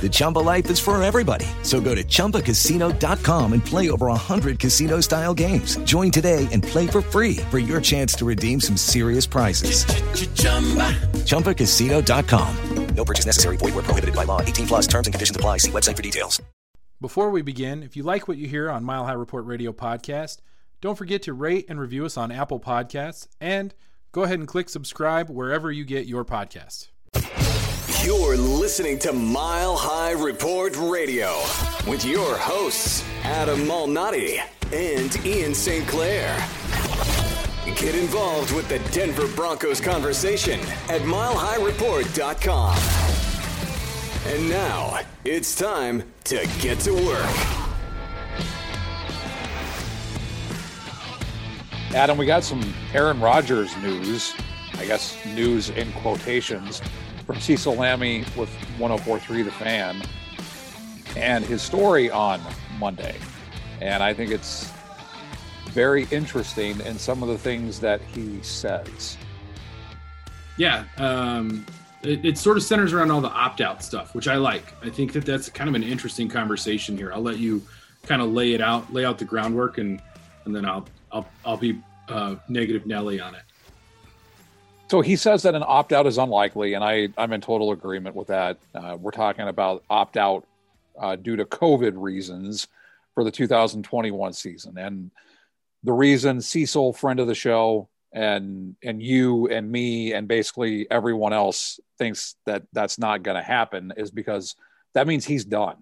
The Chumba life is for everybody. So go to ChumbaCasino.com and play over 100 casino-style games. Join today and play for free for your chance to redeem some serious prizes. ChumbaCasino.com. No purchase necessary. Void where prohibited by law. 18 plus. Terms and conditions apply. See website for details. Before we begin, if you like what you hear on Mile High Report Radio podcast, don't forget to rate and review us on Apple Podcasts and go ahead and click subscribe wherever you get your podcast. You're listening to Mile High Report Radio with your hosts, Adam Malnati and Ian St. Clair. Get involved with the Denver Broncos conversation at milehighreport.com. And now it's time to get to work. Adam, we got some Aaron Rodgers news, I guess news in quotations, from Cecil Lammey with 1043 The Fan and his story on Monday. And I think it's very interesting in some of the things that he says. Yeah, um, it, it sort of centers around all the opt-out stuff, which I like. I think that that's kind of an interesting conversation here. I'll let you kind of lay it out, lay out the groundwork, and and then I'll I'll I'll be uh, negative Nelly on it. So he says that an opt out is unlikely, and I, I'm in total agreement with that. Uh, we're talking about opt out uh, due to COVID reasons for the 2021 season. And the reason Cecil, friend of the show, and and you and me and basically everyone else thinks that that's not going to happen is because that means he's done.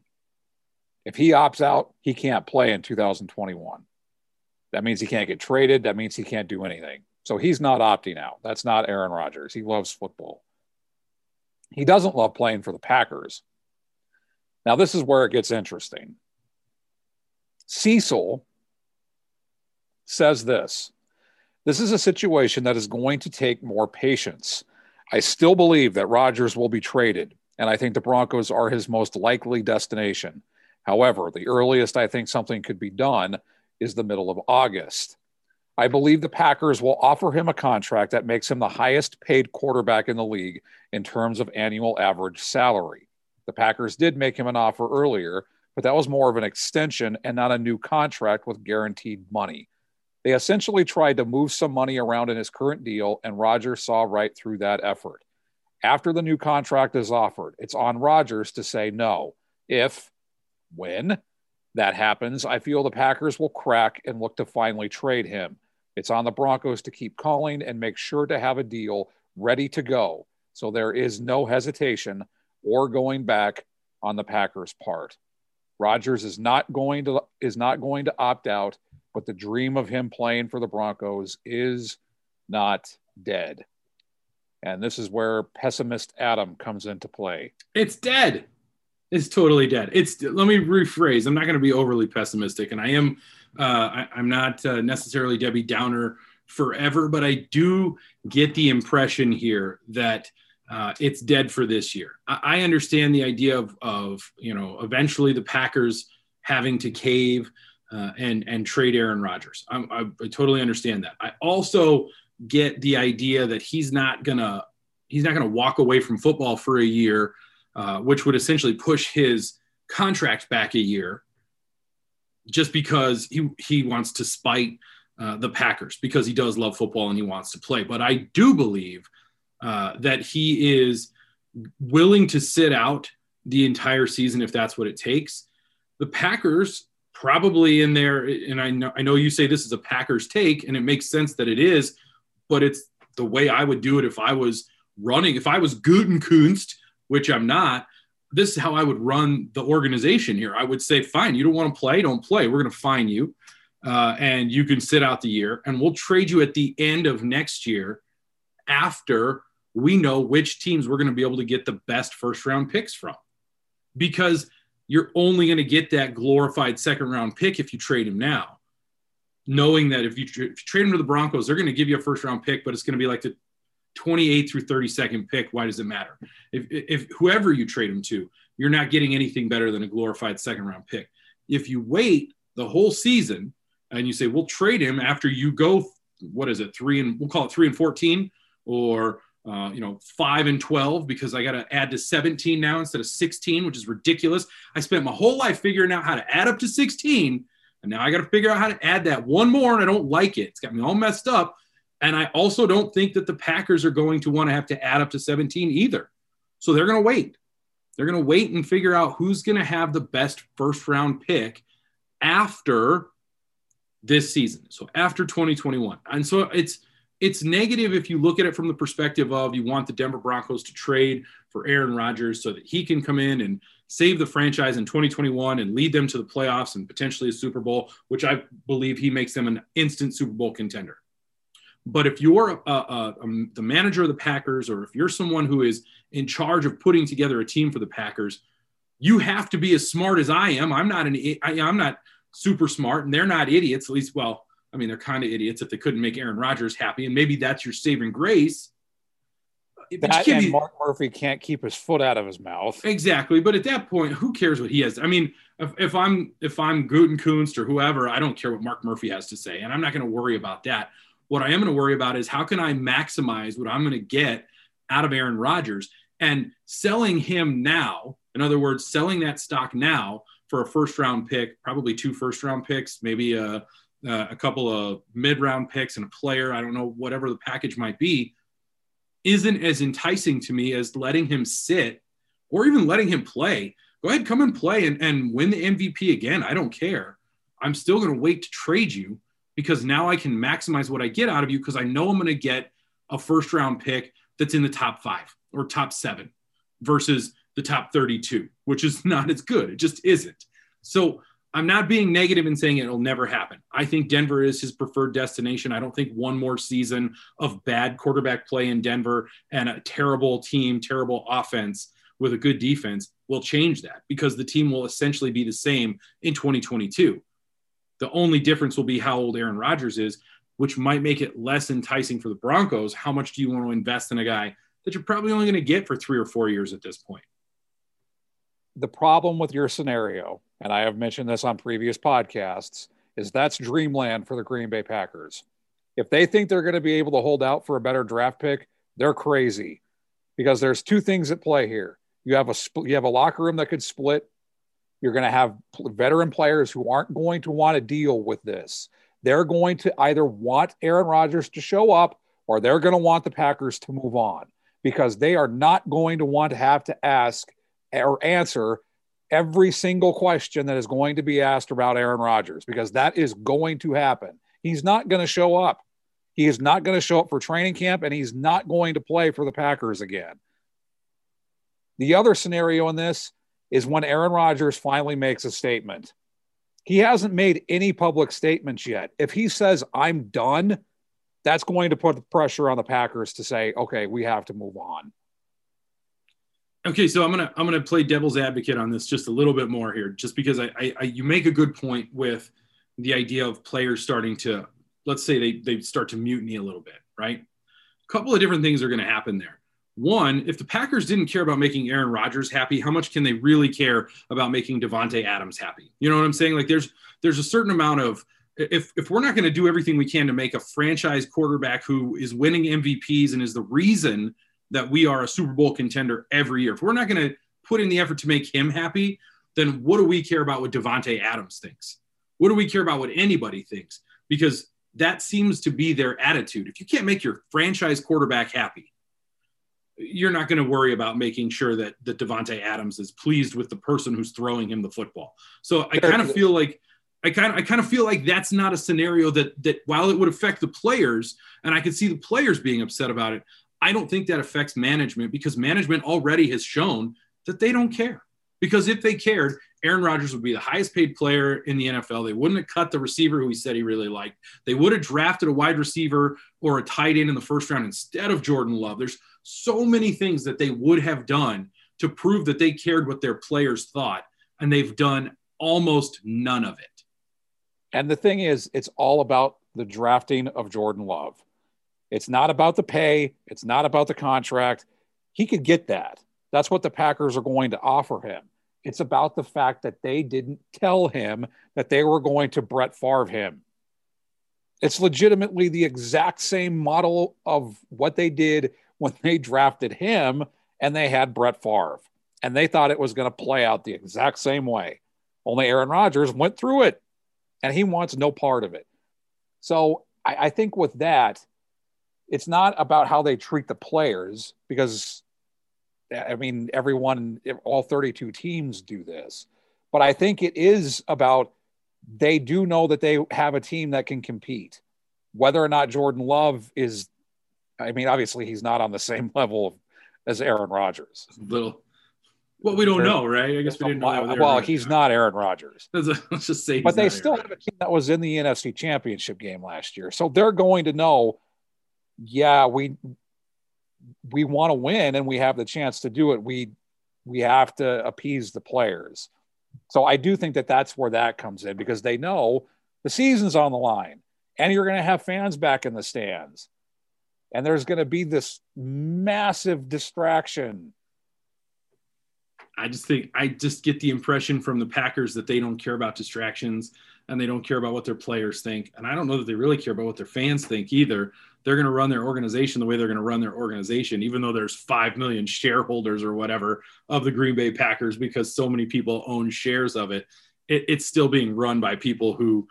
If he opts out, he can't play in 2021. That means he can't get traded. That means he can't do anything. So he's not opting out. That's not Aaron Rodgers. He loves football. He doesn't love playing for the Packers. Now, this is where it gets interesting. Cecil says this this is a situation that is going to take more patience. I still believe that Rodgers will be traded, and I think the Broncos are his most likely destination. However, the earliest I think something could be done is the middle of August. I believe the Packers will offer him a contract that makes him the highest paid quarterback in the league in terms of annual average salary. The Packers did make him an offer earlier, but that was more of an extension and not a new contract with guaranteed money. They essentially tried to move some money around in his current deal, and Rodgers saw right through that effort. After the new contract is offered, it's on Rodgers to say no. If, when that happens, I feel the Packers will crack and look to finally trade him. It's on the Broncos to keep calling and make sure to have a deal ready to go. So there is no hesitation or going back on the Packers' part. Rodgers is not going to is not going to opt out, but the dream of him playing for the Broncos is not dead. And this is where pessimist Adam comes into play. It's dead. It's totally dead. It's let me rephrase. I'm not going to be overly pessimistic, and I am. Uh, I, am not uh, necessarily Debbie Downer forever, but I do get the impression here that uh, it's dead for this year. I, I understand the idea of, of you know eventually the Packers having to cave uh, and and trade Aaron Rodgers. I, I, I totally understand that. I also get the idea that he's not gonna he's not gonna walk away from football for a year uh, which would essentially push his contract back a year just because he, he wants to spite uh, the Packers because he does love football and he wants to play. But I do believe uh, that he is willing to sit out the entire season if that's what it takes. The Packers probably in there, and I know I know you say this is a Packers take, and it makes sense that it is, but it's the way I would do it if I was running, if I was Gutekunst which I'm not, this is how I would run the organization here. I would say, fine, you don't want to play, don't play. We're going to fine you, uh, and you can sit out the year, and we'll trade you at the end of next year after we know which teams we're going to be able to get the best first round picks from. Because you're only going to get that glorified second round pick if you trade him now, knowing that if you, if you trade him to the Broncos, they're going to give you a first round pick, but it's going to be like the 28 through 32nd pick, why does it matter? If, if whoever you trade him to, you're not getting anything better than a glorified second round pick. If you wait the whole season and you say, we'll trade him after you go, what is it, three and we'll call it three and 14 or, uh, you know, five and 12 because I got to add to 17 now instead of 16, which is ridiculous. I spent my whole life figuring out how to add up to 16. And now I got to figure out how to add that one more and I don't like it. It's got me all messed up and I also don't think that the Packers are going to want to have to add up to 17 either. So they're going to wait. They're going to wait and figure out who's going to have the best first round pick after this season. So after 2021. And so it's it's negative if you look at it from the perspective of you want the Denver Broncos to trade for Aaron Rodgers so that he can come in and save the franchise in 2021 and lead them to the playoffs and potentially a Super Bowl, which I believe he makes them an instant Super Bowl contender. But if you're a, a, a, the manager of the Packers, or if you're someone who is in charge of putting together a team for the Packers, you have to be as smart as I am. I'm not an I, I'm not super smart, and they're not idiots. At least, well, I mean, they're kind of idiots if they couldn't make Aaron Rodgers happy, and maybe that's your saving grace. That and be, Mark Murphy can't keep his foot out of his mouth. Exactly, but at that point, who cares what he has? I mean, if, if I'm if I'm Gutekunst or whoever, I don't care what Mark Murphy has to say, and I'm not going to worry about that. What I am going to worry about is how can I maximize what I'm going to get out of Aaron Rodgers and selling him now. In other words, selling that stock now for a first round pick, probably two first round picks, maybe a, a couple of mid round picks and a player. I don't know, whatever the package might be, isn't as enticing to me as letting him sit or even letting him play. Go ahead, come and play and, and win the MVP again. I don't care. I'm still going to wait to trade you because now I can maximize what I get out of you because I know I'm going to get a first round pick that's in the top five or top seven versus the top 32, which is not as good. It just isn't. So I'm not being negative in saying it'll never happen. I think Denver is his preferred destination. I don't think one more season of bad quarterback play in Denver and a terrible team, terrible offense with a good defense will change that because the team will essentially be the same in 2022. The only difference will be how old Aaron Rodgers is, which might make it less enticing for the Broncos. How much do you want to invest in a guy that you're probably only going to get for three or four years at this point? The problem with your scenario, and I have mentioned this on previous podcasts, is that's dreamland for the Green Bay Packers. If they think they're going to be able to hold out for a better draft pick, they're crazy because there's two things at play here. You have a you have a locker room that could split you're going to have veteran players who aren't going to want to deal with this. They're going to either want Aaron Rodgers to show up or they're going to want the Packers to move on because they are not going to want to have to ask or answer every single question that is going to be asked about Aaron Rodgers because that is going to happen. He's not going to show up. He is not going to show up for training camp and he's not going to play for the Packers again. The other scenario in this is when Aaron Rodgers finally makes a statement. He hasn't made any public statements yet. If he says, I'm done, that's going to put the pressure on the Packers to say, okay, we have to move on. Okay, so I'm gonna I'm gonna play devil's advocate on this just a little bit more here, just because I, I, I you make a good point with the idea of players starting to let's say they they start to mutiny a little bit, right? A couple of different things are going to happen there. One, if the Packers didn't care about making Aaron Rodgers happy, how much can they really care about making Davante Adams happy? You know what I'm saying? Like there's there's a certain amount of if if we're not going to do everything we can to make a franchise quarterback who is winning MVPs and is the reason that we are a Super Bowl contender every year, if we're not going to put in the effort to make him happy, then what do we care about what Davante Adams thinks? What do we care about what anybody thinks? Because that seems to be their attitude. If you can't make your franchise quarterback happy, you're not going to worry about making sure that that Davante Adams is pleased with the person who's throwing him the football. So I kind of feel like I kind of I kind of feel like that's not a scenario that that while it would affect the players and I could see the players being upset about it, I don't think that affects management because management already has shown that they don't care. Because if they cared, Aaron Rodgers would be the highest paid player in the NFL. They wouldn't have cut the receiver who he said he really liked. They would have drafted a wide receiver or a tight end in the first round instead of Jordan Love. There's so many things that they would have done to prove that they cared what their players thought, and they've done almost none of it. And the thing is, it's all about the drafting of Jordan Love. It's not about the pay, it's not about the contract. He could get that. That's what the Packers are going to offer him. It's about the fact that they didn't tell him that they were going to Brett Favre him. It's legitimately the exact same model of what they did when they drafted him and they had Brett Favre. And they thought it was going to play out the exact same way. Only Aaron Rodgers went through it and he wants no part of it. So I, I think with that, it's not about how they treat the players because I mean, everyone, all 32 teams do this. But I think it is about they do know that they have a team that can compete. Whether or not Jordan Love is, I mean, obviously he's not on the same level as Aaron Rodgers. Little, well, we don't know, right? I guess we didn't know. Well, he's not Aaron Rodgers. Let's just say. But they still have a team that was in the NFC Championship game last year, so they're going to know. Yeah, we we want to win and we have the chance to do it. We we have to appease the players. So I do think that that's where that comes in because they know the season's on the line and you're going to have fans back in the stands. And there's going to be this massive distraction. I just think I just get the impression from the Packers that they don't care about distractions and they don't care about what their players think. And I don't know that they really care about what their fans think either. They're going to run their organization the way they're going to run their organization, even though there's 5 million shareholders or whatever of the Green Bay Packers because so many people own shares of it. it it's still being run by people who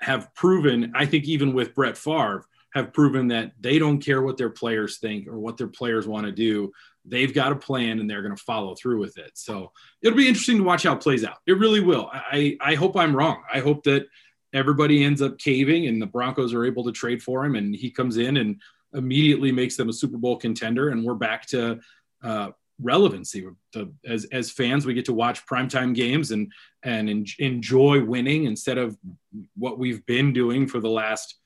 have proven, I think, even with Brett Favre, have proven that they don't care what their players think or what their players want to do. They've got a plan and they're going to follow through with it. So it'll be interesting to watch how it plays out. It really will. I, I hope I'm wrong. I hope that everybody ends up caving and the Broncos are able to trade for him and he comes in and immediately makes them a Super Bowl contender and we're back to uh, relevancy. As as fans, we get to watch primetime games and and en- enjoy winning instead of what we've been doing for the last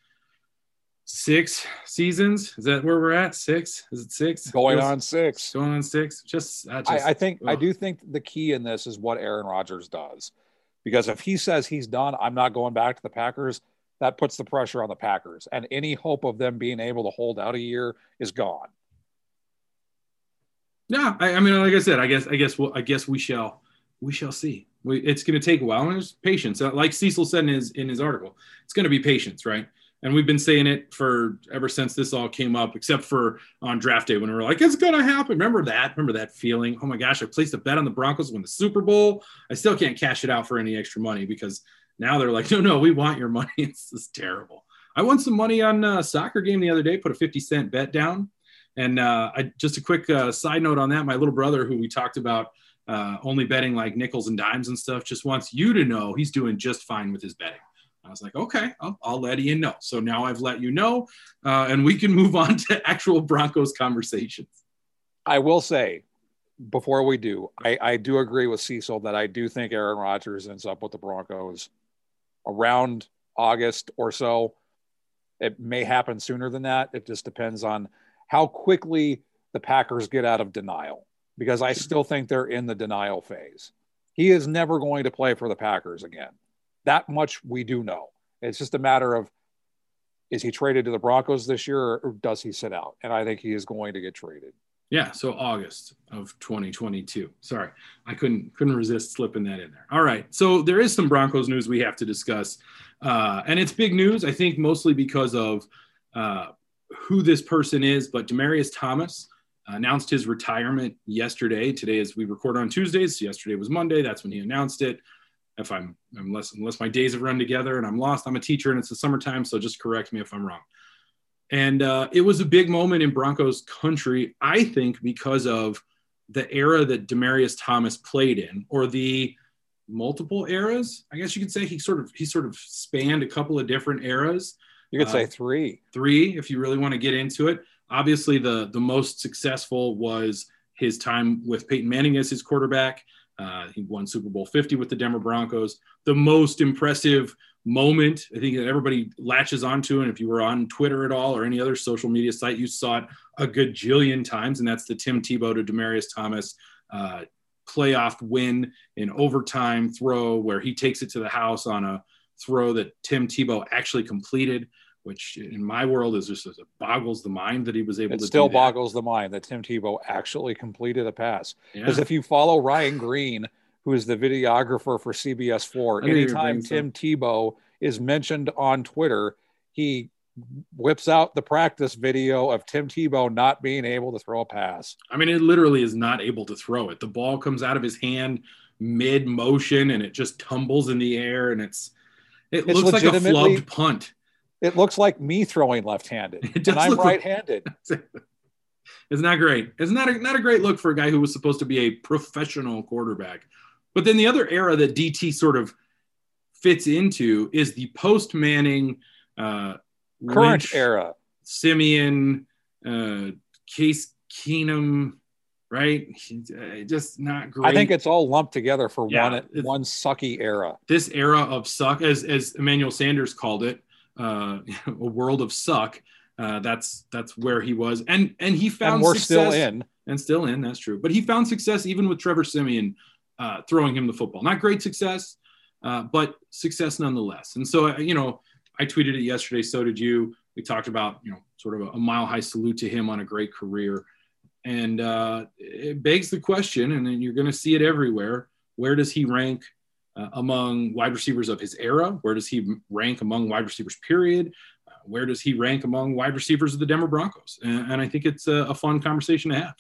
six seasons. Is that where we're at? Six? Is it six? Going on six. Going on six. Just I, just, I, I think ugh. I do think the key in this is what Aaron Rodgers does, because if he says he's done, I'm not going back to the Packers. That puts the pressure on the Packers, and any hope of them being able to hold out a year is gone. Yeah, I, I mean, like I said, I guess, I guess, we'll, I guess we shall, we shall see. We, it's going to take a while, and there's patience. Uh, like Cecil said in his in his article, it's going to be patience, right? And we've been saying it for ever since this all came up except for on draft day when we were like it's gonna happen. Remember that? Remember that feeling? Oh my gosh i placed a bet on the broncos win the super bowl. I still can't cash it out for any extra money because now they're like no no we want your money. It's just terrible. I won some money on a soccer game the other day put a 50 cent bet down. And uh, I, just a quick uh, side note on that. My little brother who we talked about uh, only betting like nickels and dimes and stuff just wants you to know he's doing just fine with his betting I was like, okay, I'll, I'll, let Ian know. So now I've let you know, uh, and we can move on to actual Broncos conversations. I will say, before we do, I, I do agree with Cecil that I do think Aaron Rodgers ends up with the Broncos around August or so. It may happen sooner than that. It just depends on how quickly the Packers get out of denial because I still think they're in the denial phase. He is never going to play for the Packers again. That much we do know. It's just a matter of is he traded to the Broncos this year or does he sit out? And I think he is going to get traded. Yeah, so August of 2022. Sorry, I couldn't couldn't resist slipping that in there. All right, so there is some Broncos news we have to discuss, uh, and it's big news. I think mostly because of uh, who this person is. But Demaryius Thomas announced his retirement yesterday. Today, as we record on Tuesdays, yesterday was Monday. That's when he announced it. If I'm unless unless my days have run together and I'm lost, I'm a teacher and it's the summertime, so just correct me if I'm wrong. And uh, it was a big moment in Broncos country, I think, because of the era that Demaryius Thomas played in, or the multiple eras. I guess you could say he sort of he sort of spanned a couple of different eras. You could uh, say three. Three, if you really want to get into it. Obviously, the the most successful was his time with Peyton Manning as his quarterback. Uh, he won Super Bowl 50 with the Denver Broncos. The most impressive moment I think that everybody latches onto, and if you were on Twitter at all or any other social media site, you saw it a good jillion times, and that's the Tim Tebow to Demaryius Thomas uh, playoff win in overtime throw where he takes it to the house on a throw that Tim Tebow actually completed which in my world is just it boggles the mind that he was able it to. Still boggles the mind that Tim Tebow actually completed a pass. Because Yeah. if you follow Ryan Green, who is the videographer for CBS Four, I knew you were anytime bringing Tim Tebow is mentioned on Twitter, he whips out the practice video of Tim Tebow not being able to throw a pass. I mean, it literally is not able to throw it. The ball comes out of his hand mid motion and it just tumbles in the air, and it's it It's looks like a flubbed punt. It looks like me throwing left-handed, It and I'm right-handed. It's not great. It's not a, not a great look for a guy who was supposed to be a professional quarterback. But then the other era that DT sort of fits into is the post Manning, uh, Current Lynch, era. Siemian, uh, Case Keenum, right? Uh, just not great. I think it's all lumped together for Yeah, one one sucky era. this era of suck, as as Emmanuel Sanders called it, uh, a world of suck. Uh, that's that's where he was, and and he found And we're success, still in. and still in. That's true, but he found success even with Trevor Siemian uh, throwing him the football. Not great success, uh, but success nonetheless. And so you know, I tweeted it yesterday. So did you. We talked about you know sort of a, a mile high salute to him on a great career, and uh, it begs the question, and then you're going to see it everywhere. Where does he rank uh, among wide receivers of his era? Where does he rank among wide receivers? Period. Uh, where does he rank among wide receivers of the Denver Broncos? And, and I think it's a, a fun conversation to have.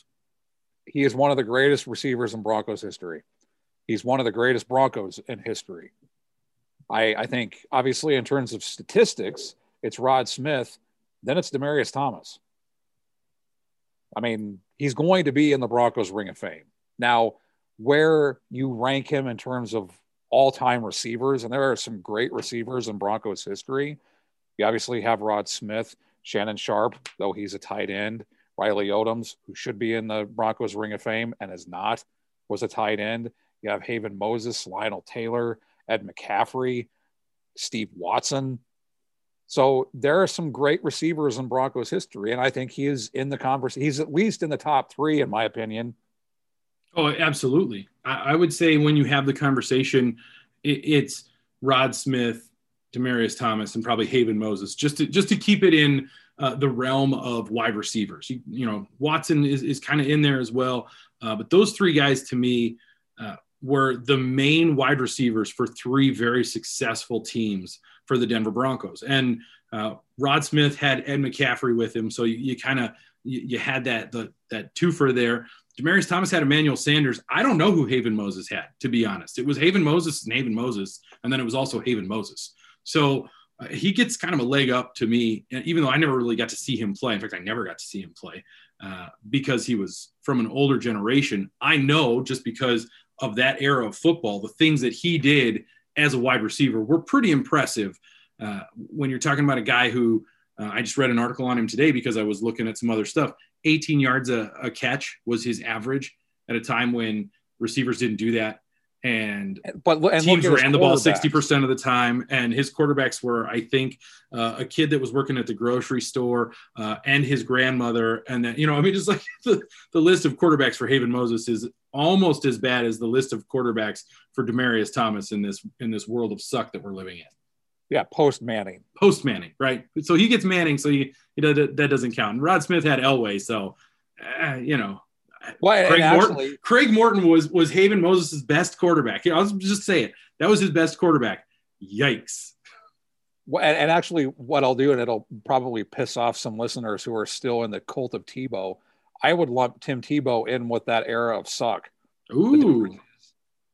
He is one of the greatest receivers in Broncos history. He's one of the greatest Broncos in history. I, I think, obviously, in terms of statistics, it's Rod Smith, then it's Demaryius Thomas. I mean, he's going to be in the Broncos Ring of Fame. Now, where you rank him in terms of all time receivers, and there are some great receivers in Broncos history. You obviously have Rod Smith, Shannon Sharpe, though he's a tight end, Riley Odoms, who should be in the Broncos Ring of Fame and is not, was a tight end. You have Haven Moses, Lionel Taylor, Ed McCaffrey, Steve Watson. So there are some great receivers in Broncos history, and I think he is in the conversation. He's at least in the top three, in my opinion. Oh, absolutely. I, I would say when you have the conversation, it, it's Rod Smith, Demaryius Thomas, and probably Haven Moses, just to just to keep it in uh, the realm of wide receivers. You, you know, Watson is, is kind of in there as well, uh, but those three guys to me uh, were the main wide receivers for three very successful teams for the Denver Broncos. And uh, Rod Smith had Ed McCaffrey with him, so you, you kind of you, you had that the, that twofer there. Demaryius Thomas had Emmanuel Sanders. I don't know who Haven Moses had, to be honest. It was Haven Moses and Haven Moses, and then it was also Haven Moses. So uh, he gets kind of a leg up to me, and even though I never really got to see him play. In fact, I never got to see him play uh, because he was from an older generation. I know just because of that era of football, the things that he did as a wide receiver were pretty impressive. Uh, when you're talking about a guy who uh, I just read an article on him today because I was looking at some other stuff. 18 yards a, a catch was his average at a time when receivers didn't do that. and but and teams look at his ran the ball 60% of the time and his quarterbacks were i think uh, a kid that was working at the grocery store uh, and his grandmother and then you know i mean just like the, the list of quarterbacks for haven moses is almost as bad as the list of quarterbacks for demaryius thomas in this in this world of suck that we're living in Yeah, post Manning. post manning right so he gets manning so he, you know that, doesn't count and rod smith had elway so uh, you know Well, Craig Morton, Craig Morton was was Haven Moses' best quarterback. I'll just say it. That was his best quarterback. Yikes. Well, and, and actually, what I'll do, and it'll probably piss off some listeners who are still in the cult of Tebow. I would lump Tim Tebow in with that era of suck. Ooh,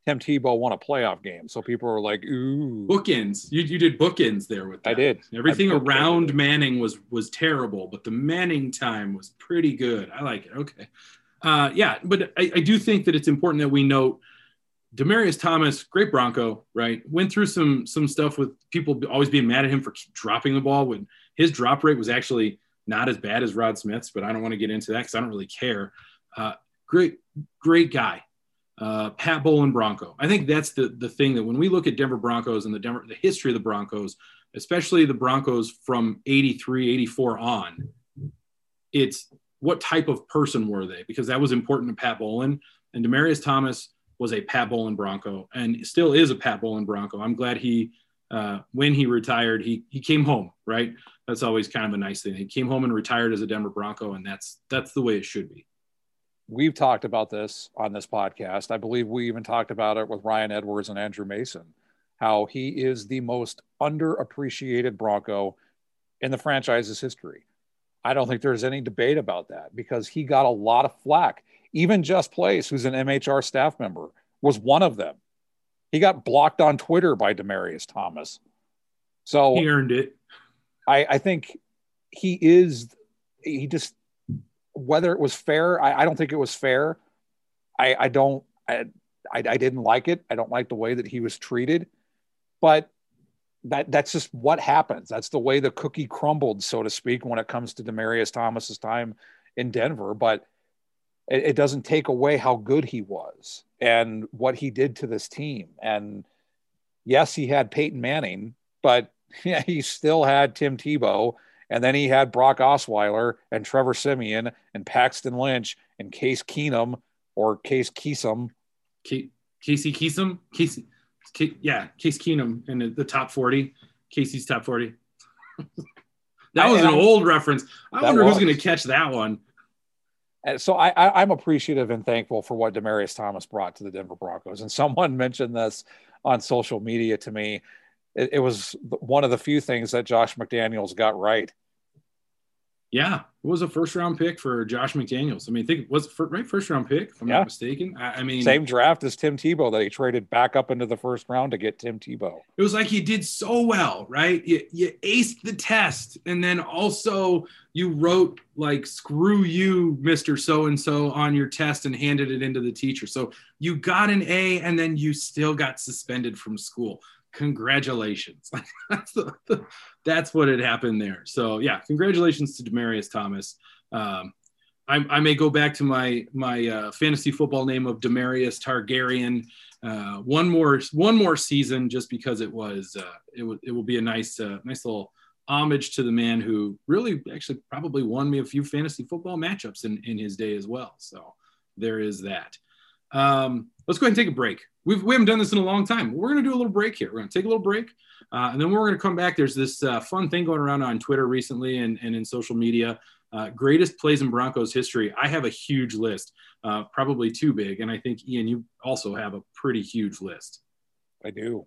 Tim Tebow won a playoff game, so people were like, "Ooh, bookends. You you did bookends there with that. I did. Everything I- around Manning was was terrible, but the Manning time was pretty good. I like it. Okay. Uh, yeah, but I, I do think that it's important that we note Demaryius Thomas, great Bronco, right? Went through some some stuff with people always being mad at him for dropping the ball. When his drop rate was actually not as bad as Rod Smith's, but I don't want to get into that because I don't really care. Uh, great, great guy, uh, Pat Bowlen Bronco. I think that's the the thing that when we look at Denver Broncos and the Denver the history of the Broncos, especially the Broncos from 83, 84 on, it's what type of person were they? Because that was important to Pat Bowlen. And Demaryius Thomas was a Pat Bowlen Bronco and still is a Pat Bowlen Bronco. I'm glad he, uh, when he retired, he he came home. Right, that's always kind of a nice thing. He came home and retired as a Denver Bronco, and that's that's the way it should be. We've talked about this on this podcast. I believe we even talked about it with Ryan Edwards and Andrew Mason, how he is the most underappreciated Bronco in the franchise's history. I don't think there's any debate about that because he got a lot of flack. Even Just Place, who's an MHR staff member, was one of them. He got blocked on Twitter by Demaryius Thomas. So He earned it. I, I think he is, he just, whether it was fair, I, I don't think it was fair. I, I don't, I, I, I didn't like it. I don't like the way that he was treated, but that that's just what happens. That's the way the cookie crumbled, so to speak, when it comes to Demaryius Thomas's time in Denver. But it, it doesn't take away how good he was and what he did to this team. And yes, he had Peyton Manning, but yeah, he still had Tim Tebow, and then he had Brock Osweiler and Trevor Siemian and Paxton Lynch and Case Keenum or Case Keesum. Casey Keesum, Casey, yeah, Case Keenum in the, the top 40, Casey's top 40. that I- was an I- old reference. I wonder who's going to catch that one. And so I, I, I'm appreciative and thankful for what Demaryius Thomas brought to the Denver Broncos. And someone mentioned this on social media to me. It, it was one of the few things that Josh McDaniels got right. Yeah, it was a first round pick for Josh McDaniels. I mean, I think it was right first round pick, if I'm Yeah. not mistaken. I, I mean, Same draft as Tim Tebow that he traded back up into the first round to get Tim Tebow. it was like you did so well, right? You, you aced the test, and then also you wrote like "screw you, Mister So and So" on your test and handed it into the teacher. So you got an A, and then you still got suspended from school. Congratulations! That's what had happened there. So yeah, congratulations to Demaryius Thomas. Um, I, I may go back to my my uh, fantasy football name of Demaryius Targaryen. Uh, one more one more season, just because it was uh, it will it will be a nice uh, nice little homage to the man who really actually probably won me a few fantasy football matchups in in his day as well. So there is that. Um, let's go ahead and take a break. We've, we haven't done this in a long time. We're going to do a little break here. We're going to take a little break, uh, and then we're going to come back. There's this uh, fun thing going around on Twitter recently and, and in social media. Uh, greatest plays in Broncos history. I have a huge list, uh, probably too big, and I think Ian, you also have a pretty huge list. I do.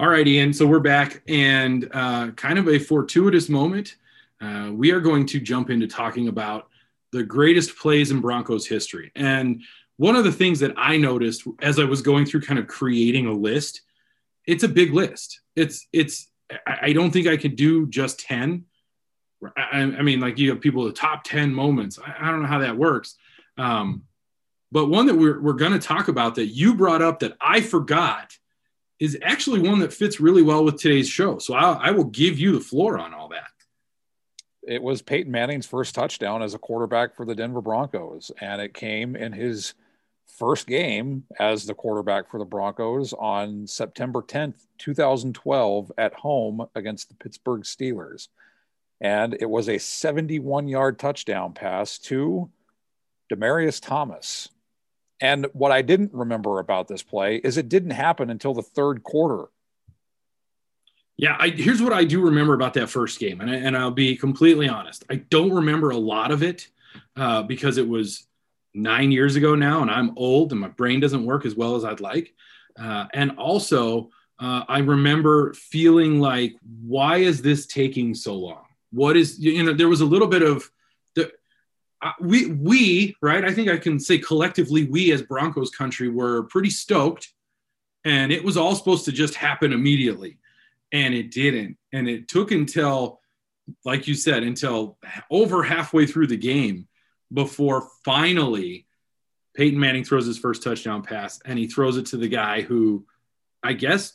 All right, Ian. So we're back, and uh, kind of a fortuitous moment. Uh, we are going to jump into talking about the greatest plays in Broncos history. And one of the things that I noticed as I was going through kind of creating a list, it's a big list. It's it's. I don't think I could do just ten. I, I mean, like you have people the top ten moments. I, I don't know how that works. Um, but one that we're we're going to talk about that you brought up that I forgot is actually one that fits really well with today's show. So I'll, I will give you the floor on all that. It was Peyton Manning's first touchdown as a quarterback for the Denver Broncos, and it came in his first game as the quarterback for the Broncos on September 10th, 2012, at home against the Pittsburgh Steelers. And it was a 71 yard touchdown pass to Demaryius Thomas. And what I didn't remember about this play is it didn't happen until the third quarter. Yeah, I, here's what I do remember about that first game, and, I, and I'll be completely honest. I don't remember a lot of it uh, because it was nine years ago now, and I'm old, and my brain doesn't work as well as I'd like. Uh, and also, uh, I remember feeling like, why is this taking so long? What is you know? There was a little bit of we we right. I think I can say collectively, we as Broncos country were pretty stoked, and it was all supposed to just happen immediately and it didn't. And it took until, like you said, until over halfway through the game before finally Peyton Manning throws his first touchdown pass and he throws it to the guy who, I guess,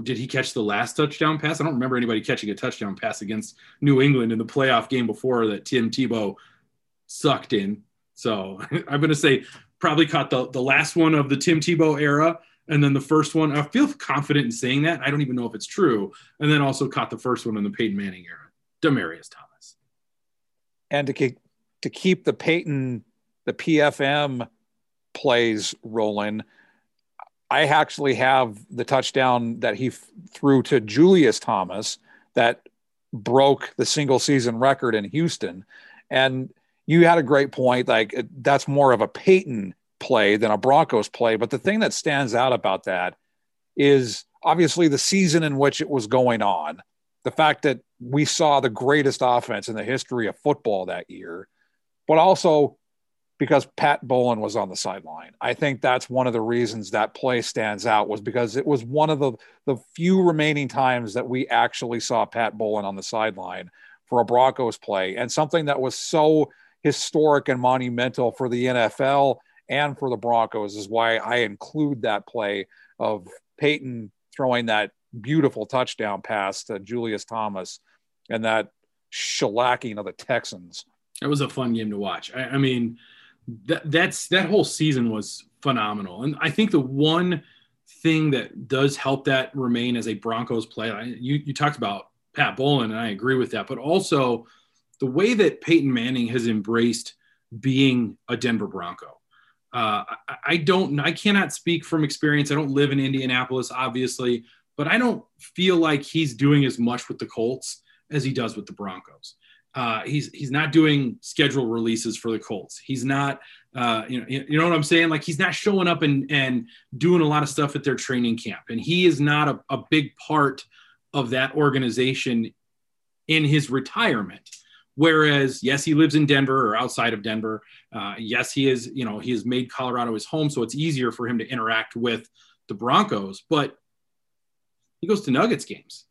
did he catch the last touchdown pass? I don't remember anybody catching a touchdown pass against New England in the playoff game before that Tim Tebow sucked in. So I'm going to say probably caught the, the last one of the Tim Tebow era and then the first one, I feel confident in saying that. I don't even know if it's true. And then also caught the first one in the Peyton Manning era, Demaryius Thomas. and to keep to keep the Peyton the PFM plays rolling. I actually have the touchdown that he f- threw to Julius Thomas that broke the single season record in Houston. And you had a great point. Like that's more of a Peyton play than a Broncos play. But the thing that stands out about that is obviously the season in which it was going on, the fact that we saw the greatest offense in the history of football that year, but also because Pat Bowlen was on the sideline. I think that's one of the reasons that play stands out was because it was one of the the few remaining times that we actually saw Pat Bowlen on the sideline for a Broncos play and something that was so historic and monumental for the NFL and for the Broncos is why I include that play of Peyton throwing that beautiful touchdown pass to Julius Thomas and that shellacking of the Texans. That was a fun game to watch. I, I mean, that that's that whole season was phenomenal. And I think the one thing that does help that remain as a Broncos play, I, you, you talked about Pat Bowlen, and I agree with that, but also the way that Peyton Manning has embraced being a Denver Bronco. Uh, I, I don't, I cannot speak from experience. I don't live in Indianapolis, obviously, but I don't feel like he's doing as much with the Colts as he does with the Broncos. Uh, he's he's not doing schedule releases for the Colts. He's not, uh, you know, you know what I'm saying. Like he's not showing up and and doing a lot of stuff at their training camp, and he is not a, a big part of that organization in his retirement. Whereas, yes, he lives in Denver or outside of Denver. Uh, yes, he is, you know, he has made Colorado his home, so it's easier for him to interact with the Broncos. But he goes to Nuggets games.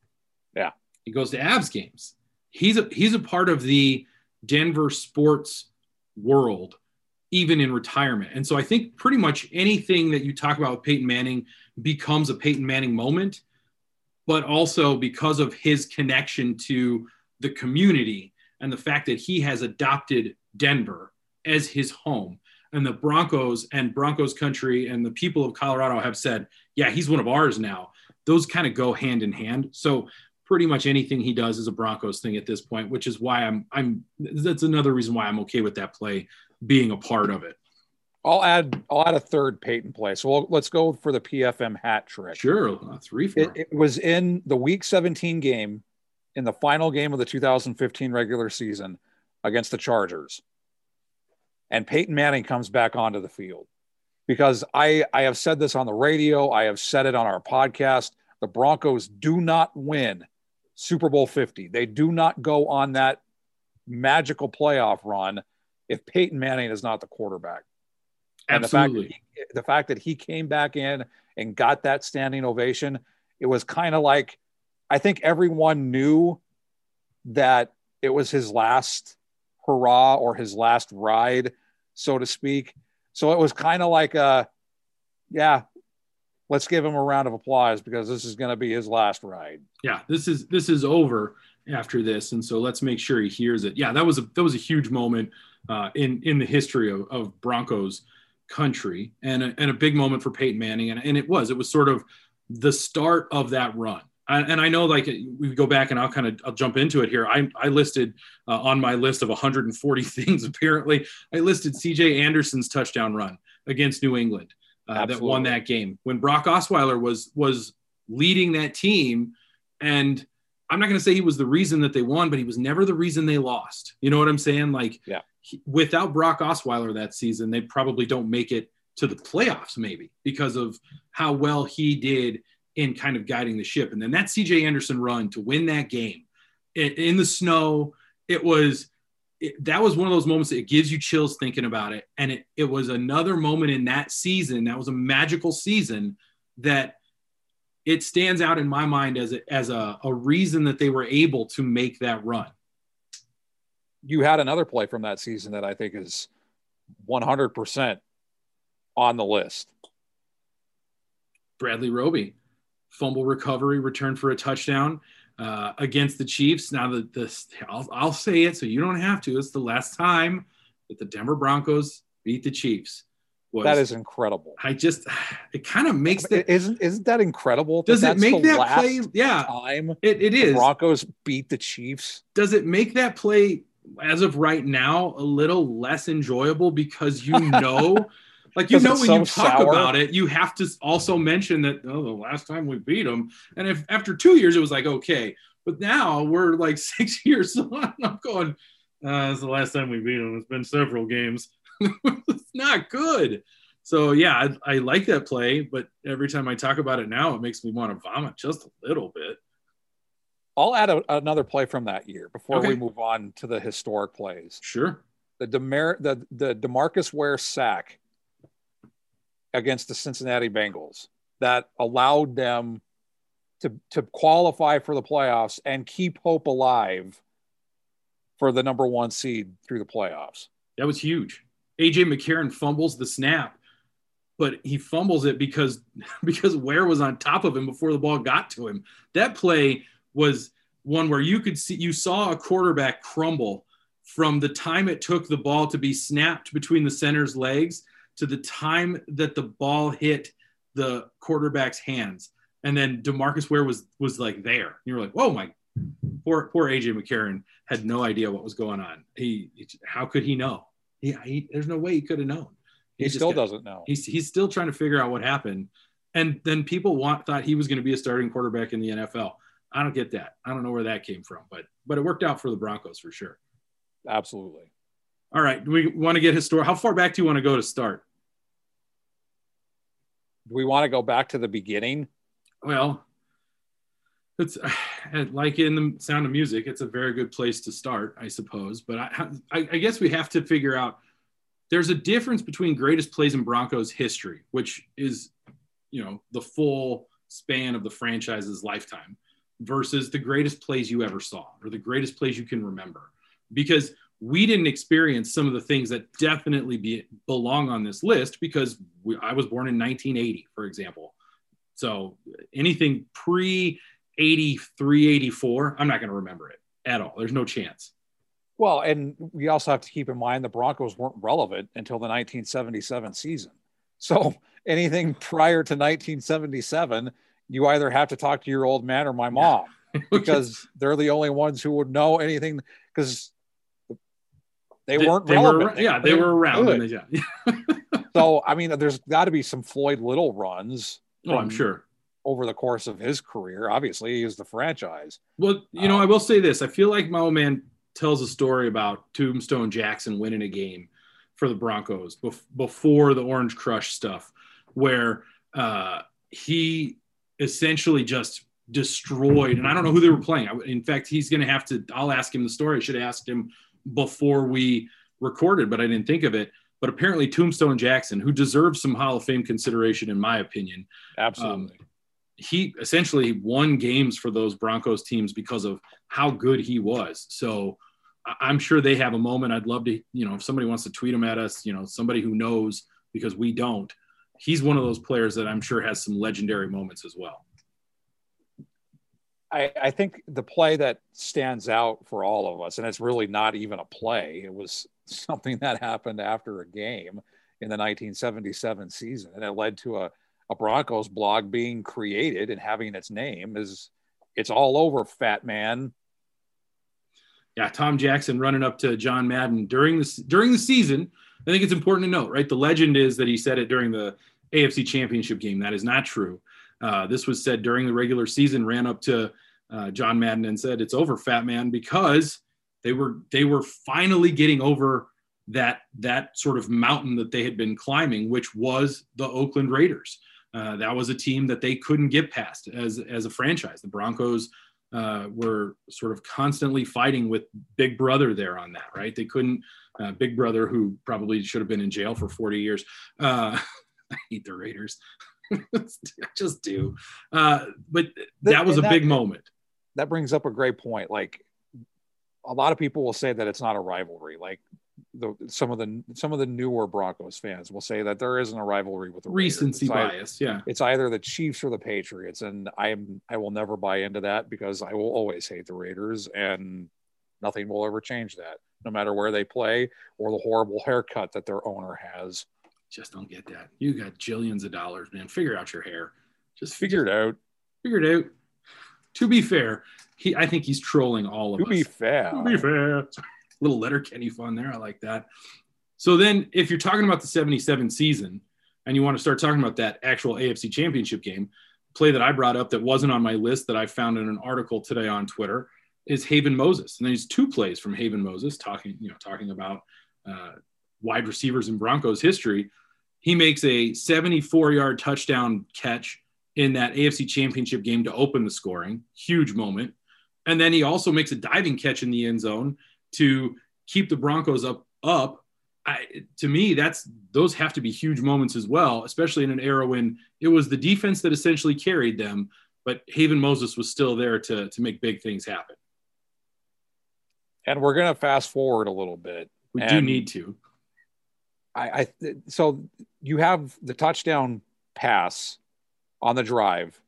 Yeah, he goes to Avs games. He's a he's a part of the Denver sports world, even in retirement. And so I think pretty much anything that you talk about with Peyton Manning becomes a Peyton Manning moment, but also because of his connection to the community and the fact that he has adopted Denver as his home. And the Broncos and Broncos country and the people of Colorado have said, yeah, he's one of ours now. Those kind of go hand in hand. So pretty much anything he does is a Broncos thing at this point, which is why I'm I'm that's another reason why I'm okay with that play being a part of it. I'll add I'll add a third Peyton play. So we'll, let's go for the PFM hat trick. Sure, three for it, it was in the Week 17 game, in the final game of the 2015 regular season against the Chargers, and Peyton Manning comes back onto the field because I I have said this on the radio, I have said it on our podcast. The Broncos do not win Super Bowl 50. They do not go on that magical playoff run if Peyton Manning is not the quarterback. And Absolutely. the fact, he, the fact that he came back in and got that standing ovation, it was kind of like I think everyone knew that it was his last hurrah or his last ride, so to speak. So it was kind of like a, yeah, let's give him a round of applause because this is going to be his last ride. Yeah, this is this is over after this, and so let's make sure he hears it. Yeah, that was a that was a huge moment uh, in in the history of, of Broncos country and a, and a big moment for Peyton Manning, and, and it was it was sort of the start of that run. And I know, like we go back, and I'll kind of I'll jump into it here. I, I listed uh, on my list of 140 things. Apparently, I listed C.J. Anderson's touchdown run against New England uh, that won that game when Brock Osweiler was was leading that team, and I'm not going to say he was the reason that they won, but he was never the reason they lost. You know what I'm saying? Like, yeah. he, without Brock Osweiler that season, they probably don't make it to the playoffs, maybe because of how well he did in kind of guiding the ship. And then that CJ Anderson run to win that game in, in the snow, it was. It, that was one of those moments that it gives you chills thinking about it. And it, it was another moment in that season that was a magical season that it stands out in my mind as a, as a, a reason that they were able to make that run. You had another play from that season that I think is 100% on the list. Bradley Roby, fumble recovery, return for a touchdown uh, against the Chiefs. Now, that this, I'll, I'll say it so you don't have to. It's the last time that the Denver Broncos beat the Chiefs. Was, that is incredible. I just it kind of makes that isn't isn't that incredible? Does that it make that play? Yeah, time it, it is. Broncos beat the Chiefs. Does it make that play as of right now a little less enjoyable because you know, like you know when so you talk sour. about it, you have to also mention that oh the last time we beat them, and if after two years it was like okay, but now we're like six years on, I'm going. Uh, it's the last time we beat them. It's been several games. it's not good. So yeah, I, I, like that play, but every time I talk about it now, it makes me want to vomit just a little bit. I'll add a, another play from that year before okay. we move on to the historic plays. Sure. The Demer- the the DeMarcus Ware sack against the Cincinnati Bengals that allowed them to to qualify for the playoffs and keep hope alive for the number one seed through the playoffs. That was huge. AJ McCarron fumbles the snap, but he fumbles it because because Ware was on top of him before the ball got to him. That play was one where you could see you saw a quarterback crumble from the time it took the ball to be snapped between the center's legs to the time that the ball hit the quarterback's hands. And then DeMarcus Ware was was like there. You were like, "Whoa, my poor poor AJ McCarron had no idea what was going on. He how could he know? He, he there's no way he could have known. He, he still got, doesn't know. He's he's still trying to figure out what happened. And then people want thought he was going to be a starting quarterback in the NFL. I don't get that. I don't know where that came from, but but it worked out for the Broncos for sure. Absolutely. All right. Do we want to get historic? How far back do you want to go to start? Do we want to go back to the beginning? Well, it's like in the sound of music it's a very good place to start i suppose but I, I, I, guess we have to figure out there's a difference between greatest plays in broncos history which is you know the full span of the franchise's lifetime versus the greatest plays you ever saw or the greatest plays you can remember because we didn't experience some of the things that definitely be, belong on this list because we, i was born in 1980 for example so anything pre 83, 84, I'm not going to remember it at all. There's no chance. Well, and we also have to keep in mind the Broncos weren't relevant until the 1977 season. So anything prior to 1977, you either have to talk to your old man or my mom. because they're the only ones who would know anything because they, They- weren't they were relevant. ar- yeah, they were around they- yeah. so I mean, there's got to be some Floyd Little runs. Oh, I'm sure. over the course of his career. Obviously, he is the franchise. Well, you know, I will say this. I feel like my old man tells a story about Tombstone Jackson winning a game for the Broncos bef- before the Orange Crush stuff, where uh, he essentially just destroyed. And I don't know who they were playing. I, in fact, he's going to have to. I'll ask him the story. I should have asked him before we recorded, but I didn't think of it. But apparently, Tombstone Jackson, who deserves some Hall of Fame consideration, in my opinion, Absolutely. um, he essentially won games for those Broncos teams because of how good he was. So I'm sure they have a moment. I'd love to, you know, if somebody wants to tweet him at us, you know, somebody who knows because we don't. He's one of those players that I'm sure has some legendary moments as well. I, I think the play that stands out for all of us, and it's really not even a play, it was something that happened after a game in the 1977 season, and it led to a, a Broncos blog being created and having its name is it's all over, fat man. Yeah, Tom Jackson running up to John Madden during the during the season. I think it's important to note, right? The legend is that he said it during the AFC Championship game. That is not true. Uh, this was said during the regular season. Ran up to uh, John Madden and said, "It's over, fat man," because they were they were finally getting over that that sort of mountain that they had been climbing, which was the Oakland Raiders. Uh, that was a team that they couldn't get past as as a franchise. The Broncos uh, were sort of constantly fighting with Big Brother there on that, right? They couldn't. Uh, Big Brother, who probably should have been in jail for 40 years. Uh, I hate the Raiders. I just do. Uh, but that was a big moment. That brings up a great point. Like a lot of people will say that it's not a rivalry. Like the some of the some of the newer Broncos fans will say that there isn't a rivalry with the Raiders. Recency bias, yeah. It's either the Chiefs or the Patriots, and I'm I will never buy into that because I will always hate the Raiders, and nothing will ever change that, no matter where they play or the horrible haircut that their owner has. Just don't get that. You got jillions of dollars, man. Figure out your hair. Just figure it out. Figure it out. To be fair, he I think he's trolling all of To us. be fair, To be fair. Little Letterkenny fun there. I like that. So then if you're talking about the 77 season and you want to start talking about that actual AFC championship game, play that I brought up that wasn't on my list that I found in an article today on Twitter is Haven Moses. And there's two plays from Haven Moses talking, you know, talking about uh, wide receivers in Broncos history. He makes a 74 yard touchdown catch in that AFC championship game to open the scoring. Huge moment. And then he also makes a diving catch in the end zone to keep the Broncos up up. I, to me, that's those have to be huge moments as well, especially in an era when it was the defense that essentially carried them, but Haven Moses was still there to to make big things happen. And we're gonna fast forward a little bit. We do need to. I, I so you have the touchdown pass on the drive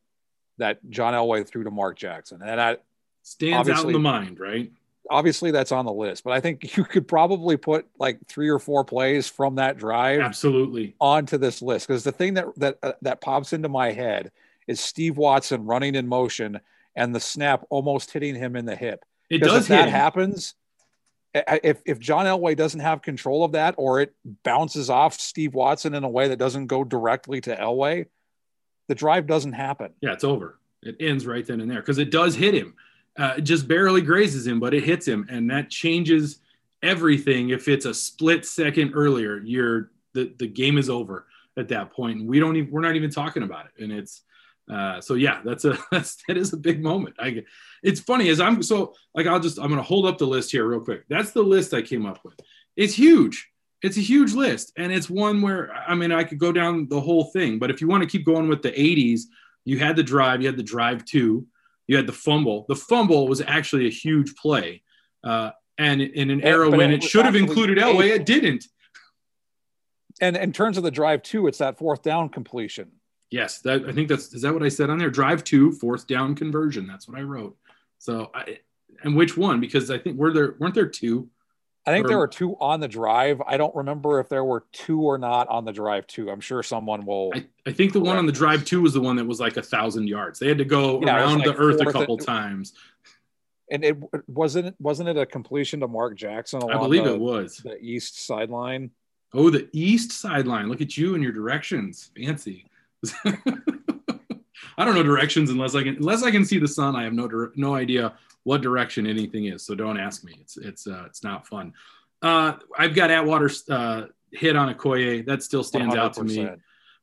that John Elway threw to Mark Jackson, and that Stands out in the mind, right? obviously that's on the list. But I think you could probably put like three or four plays from that drive absolutely onto this list because the thing that that uh, that pops into my head is Steve Watson running in motion and the snap almost hitting him in the hip. It does if that him. happens. If, if John Elway doesn't have control of that or it bounces off Steve Watson in a way that doesn't go directly to Elway, the drive doesn't happen. Yeah, it's over. It ends right then and there because it does hit him. Uh, it just barely grazes him, but it hits him, and that changes everything. If it's a split second earlier, you're the the game is over at that point. and we don't even we're not even talking about it. And it's uh, so yeah, that's a that's that is a big moment. I it's funny as I'm so like I'll just I'm gonna hold up the list here real quick. That's the list I came up with. It's huge. It's a huge list, and it's one where I mean I could go down the whole thing, but if you want to keep going with the 80s, you had the drive, you had the drive two, you had the fumble. The fumble was actually a huge play, uh, and in an era but when it it should have included a- Elway, it didn't. And in terms of the drive two it's that fourth down completion. Yes, that I think that's is that what I said on there? Drive two, fourth down conversion. That's what I wrote. So, I, and which one? Because I think were there weren't there two? I think Or- there were two on the drive. I don't remember if there were two or not on the drive too. I'm sure someone will. I, I think the one on the drive two was the one that was like a thousand yards. They had to go Yeah, around like the earth a couple times. and it wasn't wasn't it a completion to Mark Jackson along I believe the, it was. the east sideline. Oh, the east sideline. Look at you and your directions. Fancy. I don't know directions unless I can unless I can see the sun. I have no no idea what direction anything is. So don't ask me. It's it's uh, it's not fun. Uh, I've got Atwater uh, hit on Okoye. That still stands out to me.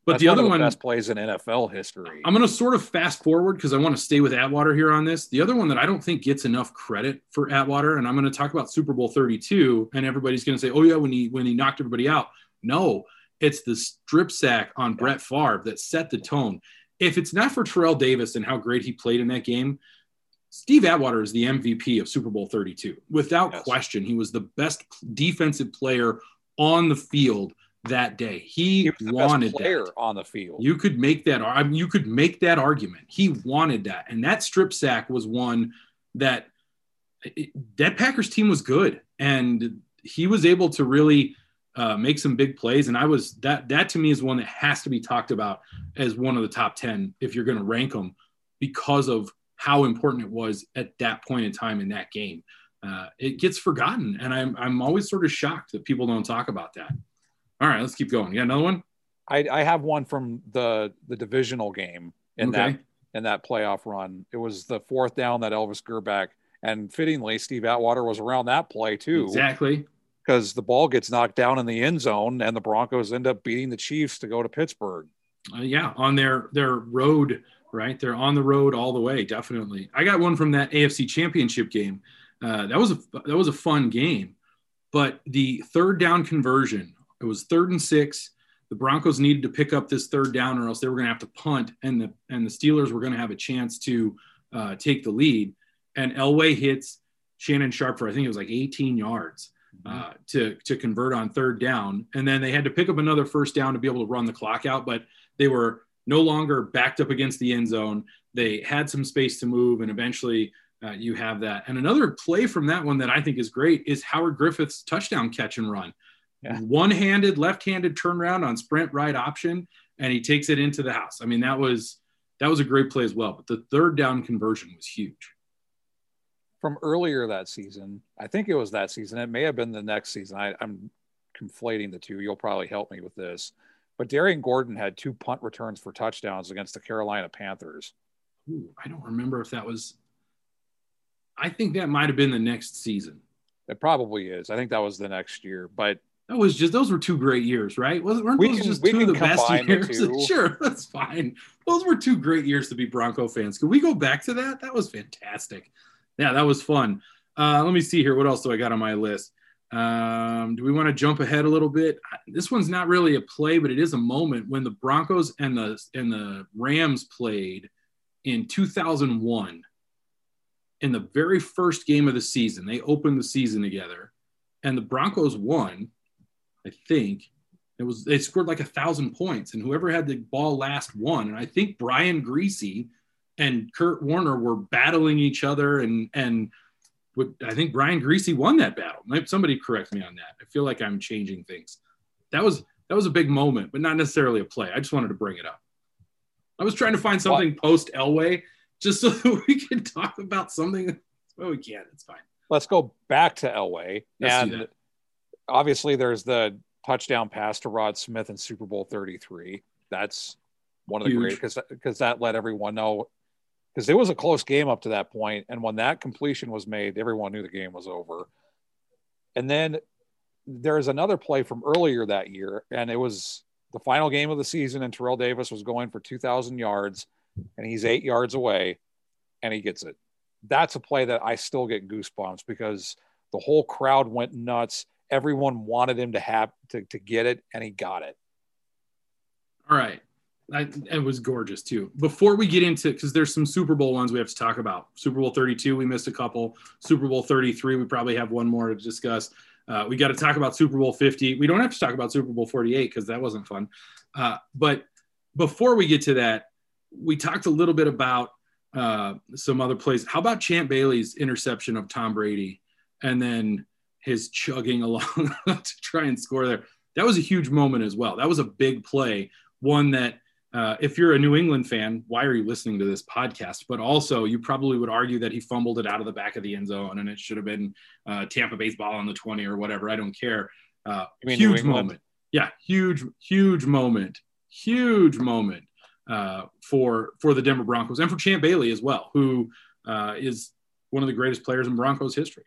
But That's the one other of one, best plays in NFL history. I'm going to sort of fast forward because I want to stay with Atwater here on this. The other one that I don't think gets enough credit for Atwater, and I'm going to talk about Super Bowl 32, and everybody's going to say, "Oh yeah, when he when he knocked everybody out." No, it's the strip sack on Brett Favre that set the tone. If it's not for Terrell Davis and how great he played in that game, Steve Atwater is the MVP of Super Bowl 32 without question. He was the best defensive player on the field that day. He, best wanted player that. on the field. You could make that. I mean, you could make that argument. He wanted that, and that strip sack was one that it- that Packers team was good, and he was able to really uh, make some big plays. And I was that that to me is one that has to be talked about as one of the top ten if you're going to rank them because of how important it was at that point in time in that game. Uh, it gets forgotten, and I'm I'm always sort of shocked that people don't talk about that. All right, let's keep going. You got another one? I, I have one from the the divisional game in that in that playoff run. It was the fourth down that Elvis Grbac and fittingly Steve Atwater was around that play too. Exactly. Because the ball gets knocked down in the end zone and the Broncos end up beating the Chiefs to go to Pittsburgh. uh, yeah, on their their road, right? They're on the road all the way. Definitely. I got one from that AFC Championship game. Uh, that was a that was a fun game, but the third down conversion. It was third and six. The Broncos needed to pick up this third down, or else they were going to have to punt, and the and the Steelers were going to have a chance to uh, take the lead. And Elway hits Shannon Sharpe for I think it was like 18 yards uh, to to convert on third down, and then they had to pick up another first down to be able to run the clock out. But they were no longer backed up against the end zone. They had some space to move, and eventually uh, you have that. And another play from that one that I think is great is Howard Griffith's touchdown catch and run. One-handed, left-handed turnaround on sprint right option, and he takes it into the house. I mean, that was that was a great play as well. But the third down conversion was huge. From earlier that season, I think it was that season. It may have been the next season. I, I'm conflating the two. You'll probably help me with this. But Darrien Gordon had two punt returns for touchdowns against the Carolina Panthers. Ooh, I don't remember if that was. I think that might have been the next season. It probably is. I think that was the next year. But That was just those were two great years, right? Wasn't weren't We those can- just two of the best the years? two. sure, that's fine. Those were two great years to be Bronco fans. Could we go back to that? That was fantastic. Yeah, that was fun. Uh, let me see here. What else do I got on my list? Um, do we want to jump ahead a little bit? This one's not really a play, but it is a moment when the Broncos and the and the Rams played in 2001 in the very first game of the season. They opened the season together, and the Broncos won. I think it was they scored like a thousand points, and whoever had the ball last won. And I think Brian Griese and Kurt Warner were battling each other, and and would- I think Brian Griese won that battle. Somebody correct me on that. I feel like I'm changing things. That was that was a big moment, but not necessarily a play. I just wanted to bring it up. I was trying to find something post Elway just so that we can talk about something. Well, we can't. It's fine. let's go back to Elway. Let's and obviously, there's the touchdown pass to Rod Smith in Super Bowl 33. That's one of the Huge. great because because that let everyone know because it was a close game up to that point, and when that completion was made, everyone knew the game was over. And then there's another play from earlier that year, and it was the final game of the season, and Terrell Davis was going for 2,000 yards, and he's eight yards away, and he gets it. That's a play that I still get goosebumps because the whole crowd went nuts. Everyone wanted him to have to, to get it, and he got it. All right. I, it was gorgeous too. Before we get into, because there's some Super Bowl ones we have to talk about. Super Bowl 32, we missed a couple. Super Bowl 33, we probably have one more to discuss. Uh, we got to talk about Super Bowl 50. We don't have to talk about Super Bowl 48 because that wasn't fun. Uh, but before we get to that, we talked a little bit about uh, some other plays. How about Champ Bailey's interception of Tom Brady and then his chugging along to try and score there. That was a huge moment as well. That was a big play, one that uh, if you're a New England fan, why are you listening to this podcast? But also, you probably would argue that he fumbled it out of the back of the end zone and it should have been uh, Tampa Bay's ball on the 20 or whatever. I don't care. Uh, huge moment. Yeah, huge, huge moment. Huge moment uh, for for the Denver Broncos and for Champ Bailey as well, who uh, is one of the greatest players in Broncos history.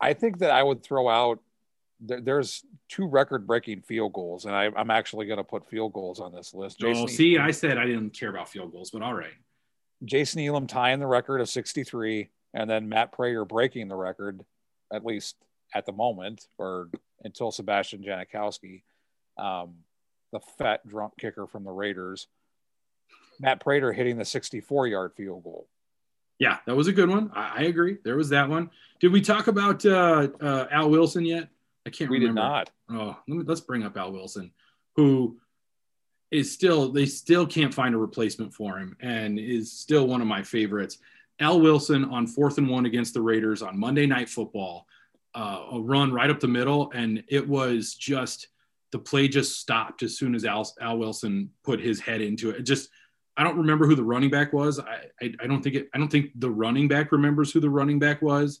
I think that I would throw out there's two record-breaking field goals, and I, am actually going to put field goals on this list. Jason, oh, see, I said I didn't care about field goals, but all right. Jason Elam tying the record of 63, and then Matt Prater breaking the record, at least at the moment, or until Sebastian Janikowski, um, the fat drunk kicker from the Raiders. Matt Prater hitting the 64-yard field goal. Yeah, that was a good one. I, I, agree. There was that one. Did we talk about uh, uh, Al Wilson yet? I can't we remember. did not. Oh, let me, let's bring up Al Wilson, who is still they still can't find a replacement for him, and is still one of my favorites. Al Wilson on fourth and one against the Raiders on Monday Night Football, uh, a run right up the middle, and it was just the play just stopped as soon as Al, Al Wilson put his head into it. it. Just I don't remember who the running back was. I, I, I don't think it. I don't think the running back remembers who the running back was,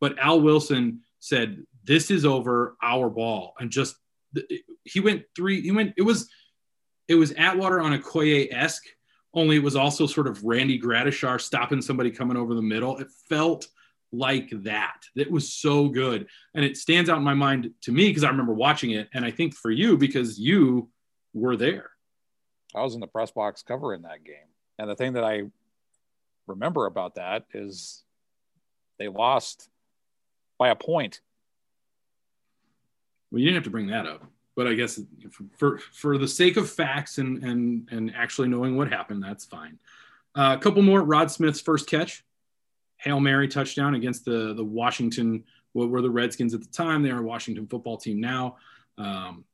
but Al Wilson said this is over our ball. And just he went three he went it was it was atwater on Okoye-esque only it was also sort of randy gradishar stopping somebody coming over the middle. It felt like that. It was so good. And it stands out in my mind to me because i remember watching it and i think for you because you were there. I was in the press box covering that game. And the thing that i remember about that is they lost by a point well, you didn't have to bring that up, but I guess for for the sake of facts and and and actually knowing what happened, that's fine. Uh, a couple more. Rod Smith's first catch, hail mary touchdown against the the Washington. What were the Redskins at the time? They are a Washington football team now. Um,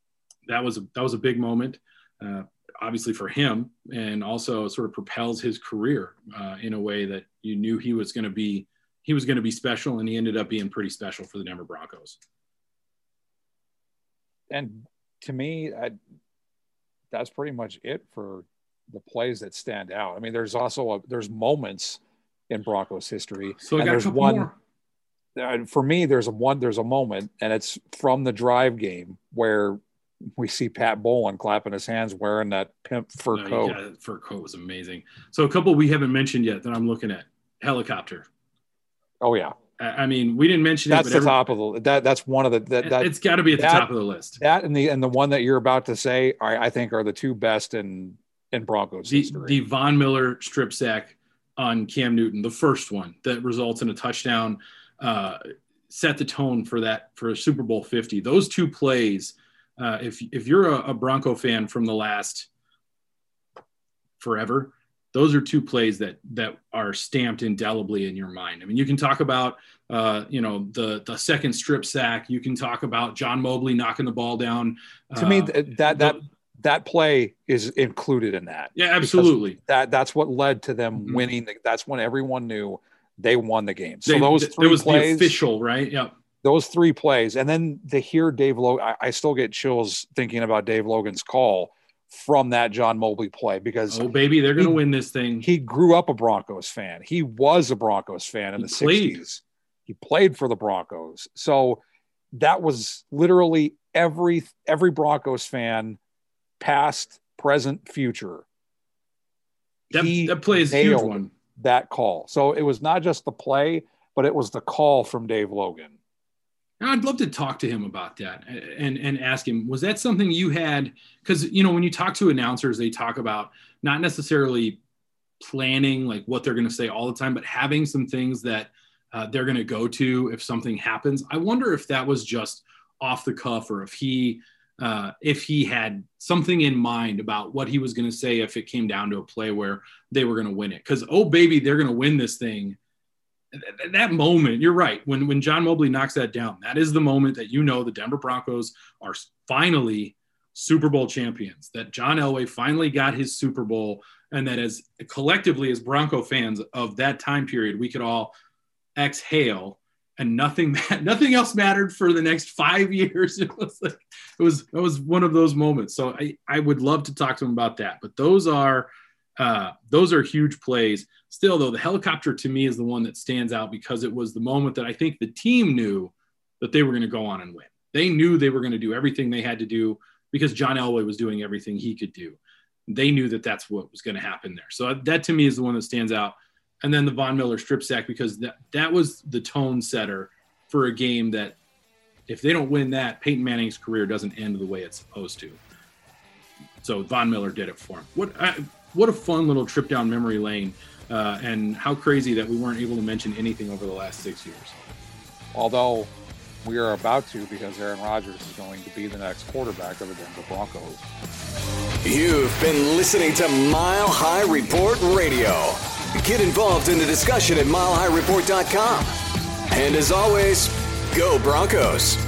that was a, that was a big moment, uh, obviously for him, and also sort of propels his career uh, in a way that you knew he was going to be he was going to be special, and he ended up being pretty special for the Denver Broncos and to me, I, that's pretty much it for the plays that stand out. I mean, there's also a, there's moments in Broncos history. So and there's one. Uh, for me, there's a one. There's a moment, and it's from the drive game where we see Pat Bowlen clapping his hands wearing that pimp fur coat. Yeah, fur coat was amazing. So a couple we haven't mentioned yet that I'm looking at helicopter. Oh yeah, I mean, we didn't mention that's it. That's the every, top of the that. That's one of the that. that it's got to be at the top of the list. That and the and the one that you're about to say, I, I think, are the two best in in Broncos the, history. The Von Miller strip sack on Cam Newton, the first one that results in a touchdown, uh, set the tone for that for Super Bowl Fifty. Those two plays. Uh, if if you're a, a Bronco fan from the last forever, those are two plays that that are stamped indelibly in your mind. I mean, you can talk about uh, you know the the second strip sack. You can talk about John Mobley knocking the ball down. To uh, me, that that that that play is included in that. Yeah, absolutely. That that's what led to them mm-hmm. winning. That's when everyone knew they won the game. So they, those three it was plays, the official, right? Yep. Those three plays, and then to hear Dave Logan, I, I still get chills thinking about Dave Logan's call from that John Mobley play because oh baby, they're going to win this thing. He grew up a Broncos fan. He was a Broncos fan in he the played. 60s. He played for the Broncos. So that was literally every every Broncos fan past, present, future. That, that play is a huge one. That call. So it was not just the play, but it was the call from Dave Logan. I'd love to talk to him about that and and ask him was that something you had? Because you know when you talk to announcers they talk about not necessarily planning like what they're going to say all the time but having some things that uh, they're going to go to if something happens. I wonder if that was just off the cuff or if he uh, if he had something in mind about what he was going to say if it came down to a play where they were going to win it. Because oh baby they're going to win this thing that moment, you're right. When when John Mobley knocks that down, that is the moment that you know the Denver Broncos are finally Super Bowl champions. That John Elway finally got his Super Bowl, and that as collectively as Bronco fans of that time period, we could all exhale and nothing nothing else mattered for the next five years. It was like it was it was one of those moments. So I I would love to talk to him about that. But those are uh, those are huge plays. Still though, the helicopter to me is the one that stands out because it was the moment that I think the team knew that they were going to go on and win. They knew they were going to do everything they had to do because John Elway was doing everything he could do. They knew that that's what was going to happen there. So that to me is the one that stands out and then the Von Miller strip sack because that that was the tone setter for a game that if they don't win that, Peyton Manning's career doesn't end the way it's supposed to. So Von Miller did it for him. What I, what a fun little trip down memory lane, uh, and how crazy that we weren't able to mention anything over the last six years. Although we are about to because Aaron Rodgers is going to be the next quarterback of the Denver Broncos. You've been listening to Mile High Report Radio. Get involved in the discussion at milehighreport.com. And as always, go Broncos.